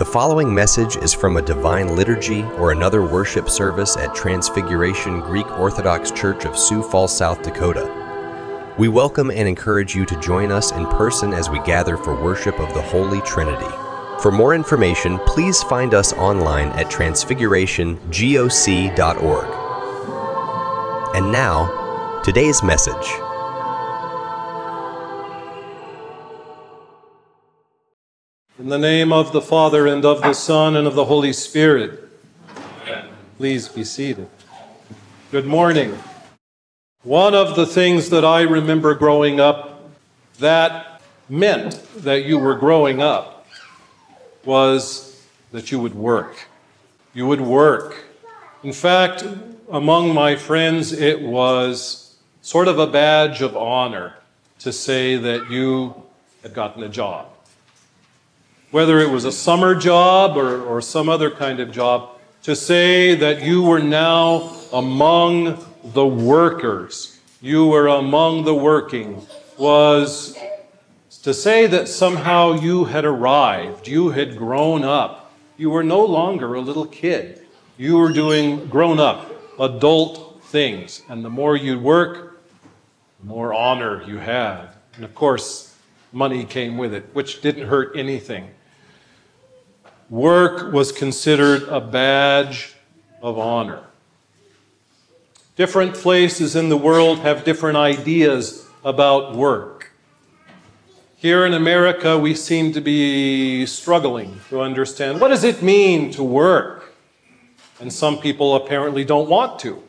The following message is from a divine liturgy or another worship service at Transfiguration Greek Orthodox Church of Sioux Falls, South Dakota. We welcome and encourage you to join us in person as we gather for worship of the Holy Trinity. For more information, please find us online at transfigurationgoc.org. And now, today's message. In the name of the Father, and of the Son, and of the Holy Spirit. Please be seated. Good morning. One of the things that I remember growing up that meant that you were growing up was that you would work. You would work. In fact, among my friends, it was sort of a badge of honor to say that you had gotten a job whether it was a summer job or, or some other kind of job, to say that you were now among the workers, you were among the working, was to say that somehow you had arrived, you had grown up. You were no longer a little kid. You were doing grown up, adult things. And the more you work, the more honor you had. And of course, money came with it, which didn't hurt anything. Work was considered a badge of honor. Different places in the world have different ideas about work. Here in America, we seem to be struggling to understand what does it mean to work? And some people apparently don't want to.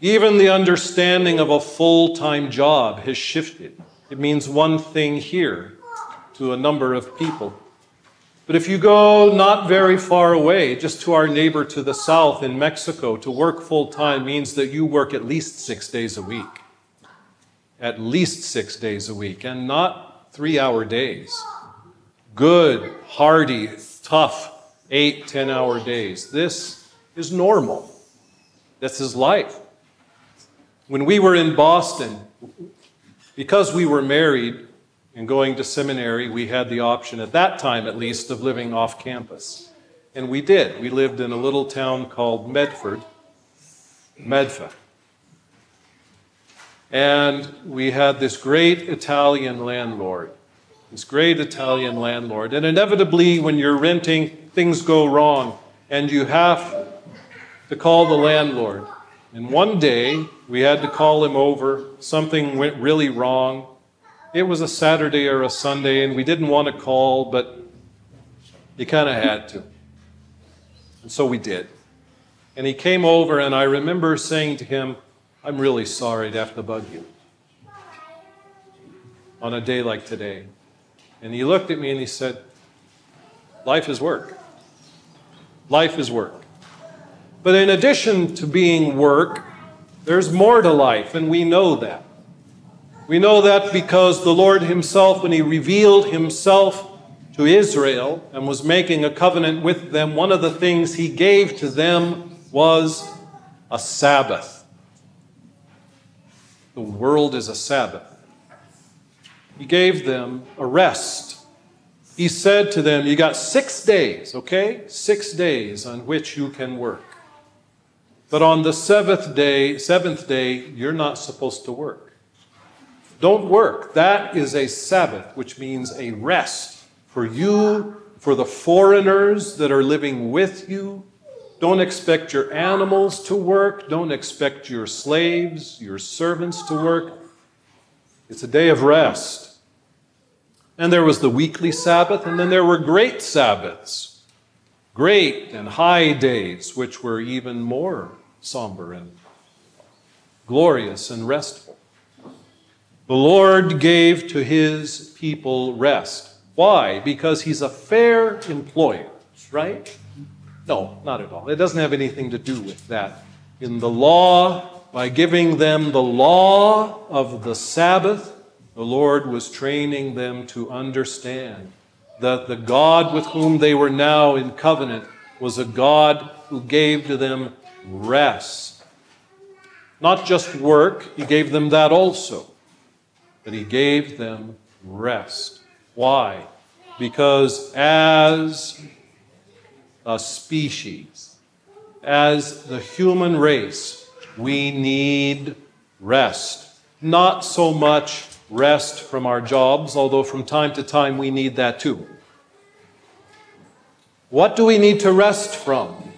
Even the understanding of a full time job has shifted. It means one thing here to a number of people. But if you go not very far away, just to our neighbor to the south in Mexico, to work full time means that you work at least six days a week. At least six days a week, and not three hour days. Good, hardy, tough, eight, ten hour days. This is normal. This is life. When we were in Boston, because we were married, and going to seminary, we had the option, at that time at least, of living off campus. And we did. We lived in a little town called Medford, Medfa. And we had this great Italian landlord, this great Italian landlord. And inevitably, when you're renting, things go wrong, and you have to call the landlord. And one day, we had to call him over. Something went really wrong it was a Saturday or a Sunday, and we didn't want to call, but you kind of had to. And so we did. And he came over, and I remember saying to him, I'm really sorry to have to bug you on a day like today. And he looked at me and he said, Life is work. Life is work. But in addition to being work, there's more to life, and we know that. We know that because the Lord Himself, when He revealed Himself to Israel and was making a covenant with them, one of the things He gave to them was a Sabbath. The world is a Sabbath. He gave them a rest. He said to them, You got six days, okay? Six days on which you can work. But on the seventh day, seventh day, you're not supposed to work. Don't work. That is a Sabbath, which means a rest for you, for the foreigners that are living with you. Don't expect your animals to work. Don't expect your slaves, your servants to work. It's a day of rest. And there was the weekly Sabbath, and then there were great Sabbaths, great and high days, which were even more somber and glorious and restful. The Lord gave to his people rest. Why? Because he's a fair employer, right? No, not at all. It doesn't have anything to do with that. In the law, by giving them the law of the Sabbath, the Lord was training them to understand that the God with whom they were now in covenant was a God who gave to them rest. Not just work, He gave them that also but he gave them rest. Why? Because as a species, as the human race, we need rest. Not so much rest from our jobs, although from time to time we need that too. What do we need to rest from?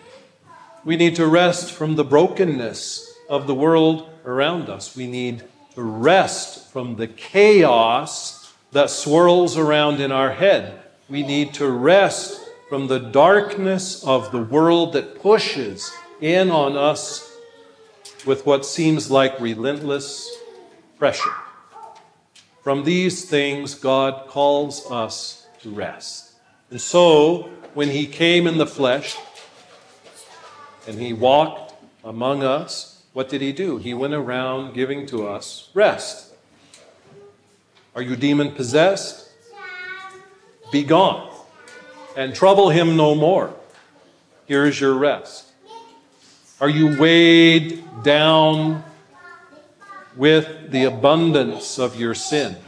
We need to rest from the brokenness of the world around us. We need to rest from the chaos that swirls around in our head. We need to rest from the darkness of the world that pushes in on us with what seems like relentless pressure. From these things, God calls us to rest. And so, when He came in the flesh and He walked among us, what did He do? He went around giving to us rest. Are you demon possessed? Be gone and trouble Him no more. Here is your rest. Are you weighed down with the abundance of your sins?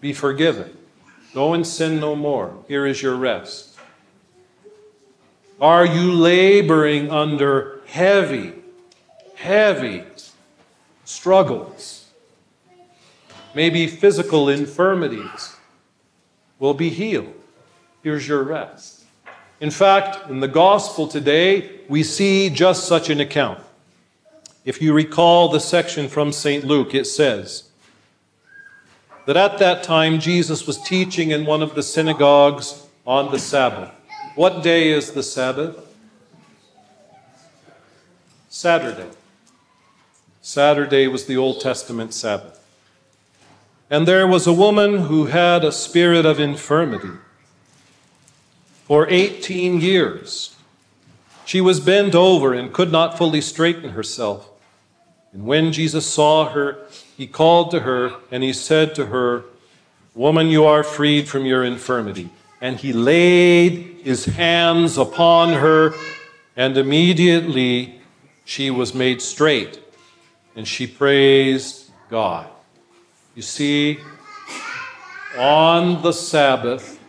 Be forgiven. Go and sin no more. Here is your rest. Are you laboring under heavy, heavy struggles? Maybe physical infirmities will be healed. Here's your rest. In fact, in the gospel today, we see just such an account. If you recall the section from St. Luke, it says that at that time Jesus was teaching in one of the synagogues on the Sabbath. What day is the Sabbath? Saturday. Saturday was the Old Testament Sabbath. And there was a woman who had a spirit of infirmity for 18 years. She was bent over and could not fully straighten herself. And when Jesus saw her, he called to her and he said to her, Woman, you are freed from your infirmity. And he laid his hands upon her, and immediately she was made straight, and she praised God. You see, on the Sabbath,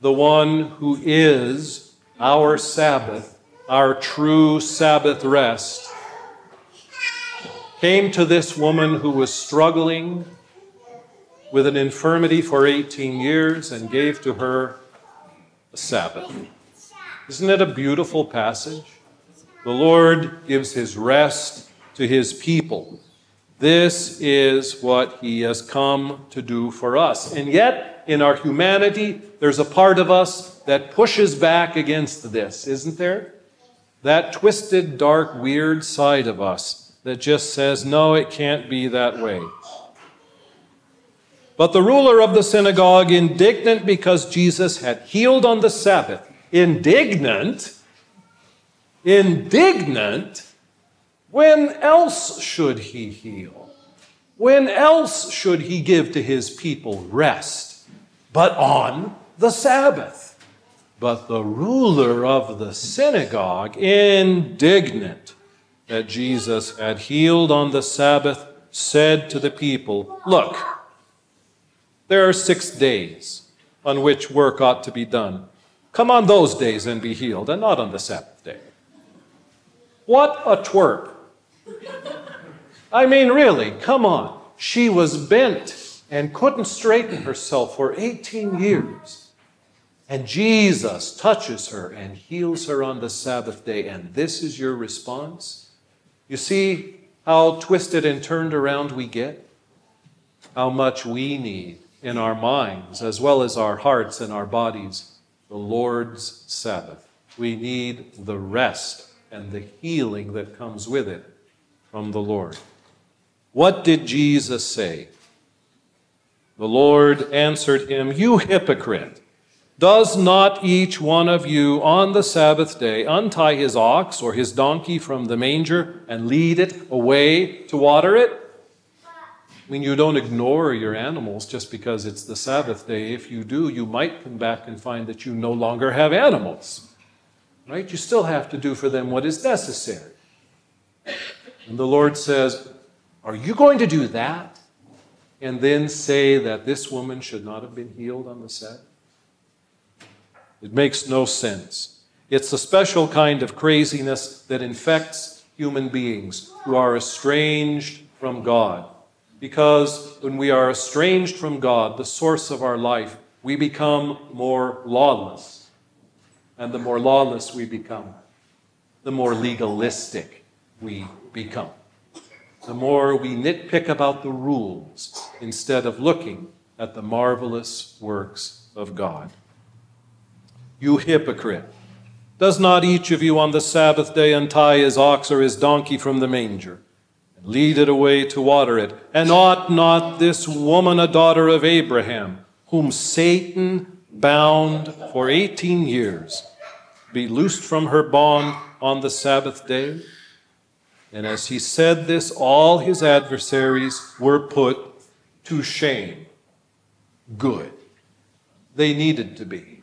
the one who is our Sabbath, our true Sabbath rest, came to this woman who was struggling with an infirmity for 18 years and gave to her a Sabbath. Isn't it a beautiful passage? The Lord gives his rest to his people. This is what he has come to do for us. And yet, in our humanity, there's a part of us that pushes back against this, isn't there? That twisted, dark, weird side of us that just says, no, it can't be that way. But the ruler of the synagogue, indignant because Jesus had healed on the Sabbath, indignant, indignant, when else should he heal? When else should he give to his people rest? but on the Sabbath. But the ruler of the synagogue, indignant that Jesus had healed on the Sabbath, said to the people, Look, there are six days on which work ought to be done. Come on those days and be healed, and not on the Sabbath day. What a twerp. I mean, really, come on. She was bent and couldn't straighten herself for 18 years. And Jesus touches her and heals her on the Sabbath day. And this is your response? You see how twisted and turned around we get? How much we need in our minds, as well as our hearts and our bodies, the Lord's Sabbath. We need the rest and the healing that comes with it from the Lord. What did Jesus say? The Lord answered him, You hypocrite! Does not each one of you on the Sabbath day untie his ox or his donkey from the manger and lead it away to water it? I mean, you don't ignore your animals just because it's the Sabbath day. If you do, you might come back and find that you no longer have animals. Right? You still have to do for them what is necessary. And the Lord says, Are you going to do that? and then say that this woman should not have been healed on the Sabbath? It makes no sense. It's a special kind of craziness that infects human beings who are estranged from God. Because when we are estranged from God, the source of our life, we become more lawless. And the more lawless we become, the more legalistic we become. The more we nitpick about the rules instead of looking at the marvelous works of God. You hypocrite! Does not each of you on the Sabbath day untie his ox or his donkey from the manger? and lead it away to water it. And ought not this woman, a daughter of Abraham, whom Satan bound for 18 years, be loosed from her bond on the Sabbath day? And as he said this, all his adversaries were put to shame. Good. They needed to be.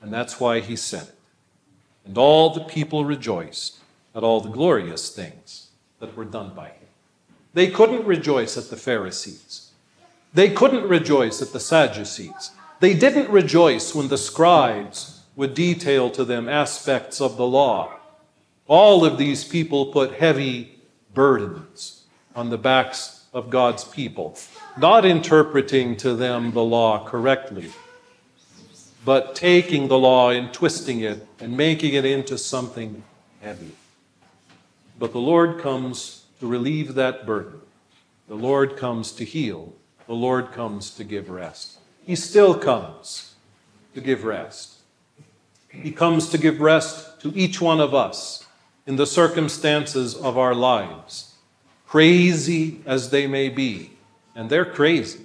And that's why he said it. And all the people rejoiced at all the glorious things that were done by him. They couldn't rejoice at the Pharisees. They couldn't rejoice at the Sadducees. They didn't rejoice when the scribes would detail to them aspects of the law. All of these people put heavy burdens on the backs of God's people, not interpreting to them the law correctly, but taking the law and twisting it and making it into something heavy. But the Lord comes to relieve that burden. The Lord comes to heal. The Lord comes to give rest. He still comes to give rest. He comes to give rest to each one of us in the circumstances of our lives, crazy as they may be. And they're crazy.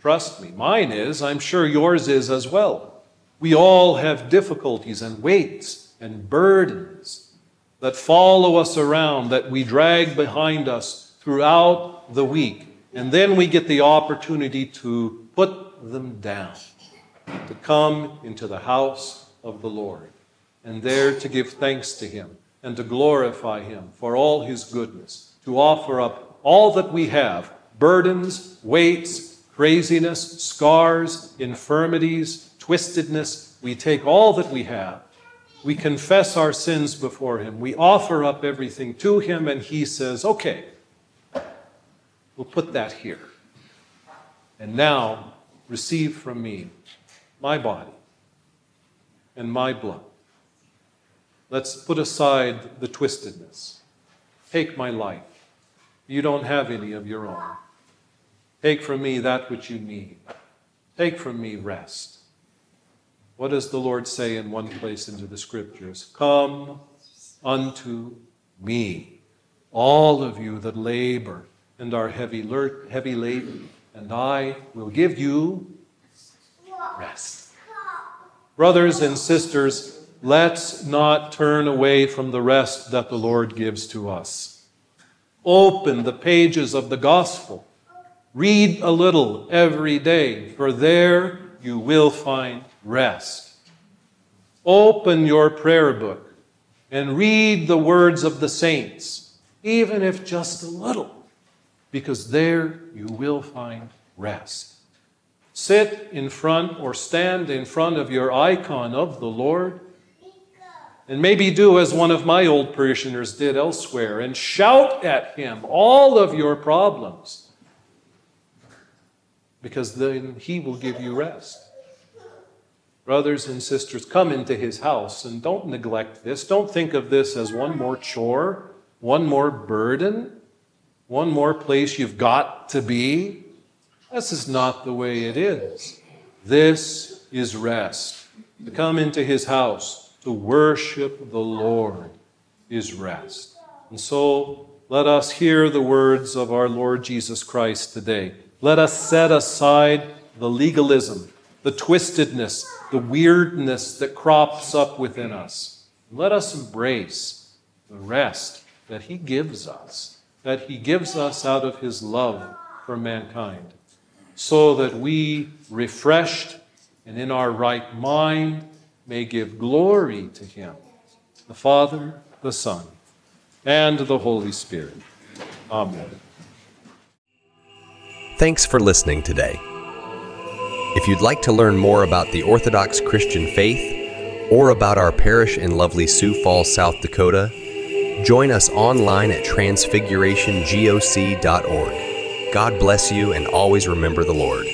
Trust me, mine is. I'm sure yours is as well. We all have difficulties and weights and burdens that follow us around, that we drag behind us throughout the week. And then we get the opportunity to put them down, to come into the house of the Lord, and there to give thanks to Him and to glorify Him for all His goodness, to offer up all that we have burdens, weights, craziness, scars, infirmities, twistedness. We take all that we have we confess our sins before Him. We offer up everything to Him, and He says, Okay, we'll put that here. And now receive from me my body and my blood. Let's put aside the twistedness. Take my life. You don't have any of your own. Take from me that which you need. Take from me rest. What does the Lord say in one place into the scriptures? Come unto me, all of you that labor and are heavy, heavy laden, and I will give you rest. Brothers and sisters, let's not turn away from the rest that the Lord gives to us. Open the pages of the gospel. Read a little every day, for there you will find rest. Open your prayer book and read the words of the saints, even if just a little, because there you will find rest. Sit in front or stand in front of your icon of the Lord. And maybe do as one of my old parishioners did elsewhere and shout at him all of your problems because then he will give you rest. Brothers and sisters, come into his house and don't neglect this. Don't think of this as one more chore, one more burden, one more place you've got to be. This is not the way it is. This is rest. To come into his house, to worship the Lord, is rest. And so let us hear the words of our Lord Jesus Christ today. Let us set aside the legalism the twistedness, the weirdness that crops up within us. Let us embrace the rest that He gives us, that He gives us out of His love for mankind, so that we, refreshed and in our right mind, may give glory to Him, the Father, the Son, and the Holy Spirit. Amen. Thanks for listening today. If you'd like to learn more about the Orthodox Christian faith or about our parish in lovely Sioux Falls, South Dakota, join us online at transfigurationgoc.org. God bless you and always remember the Lord.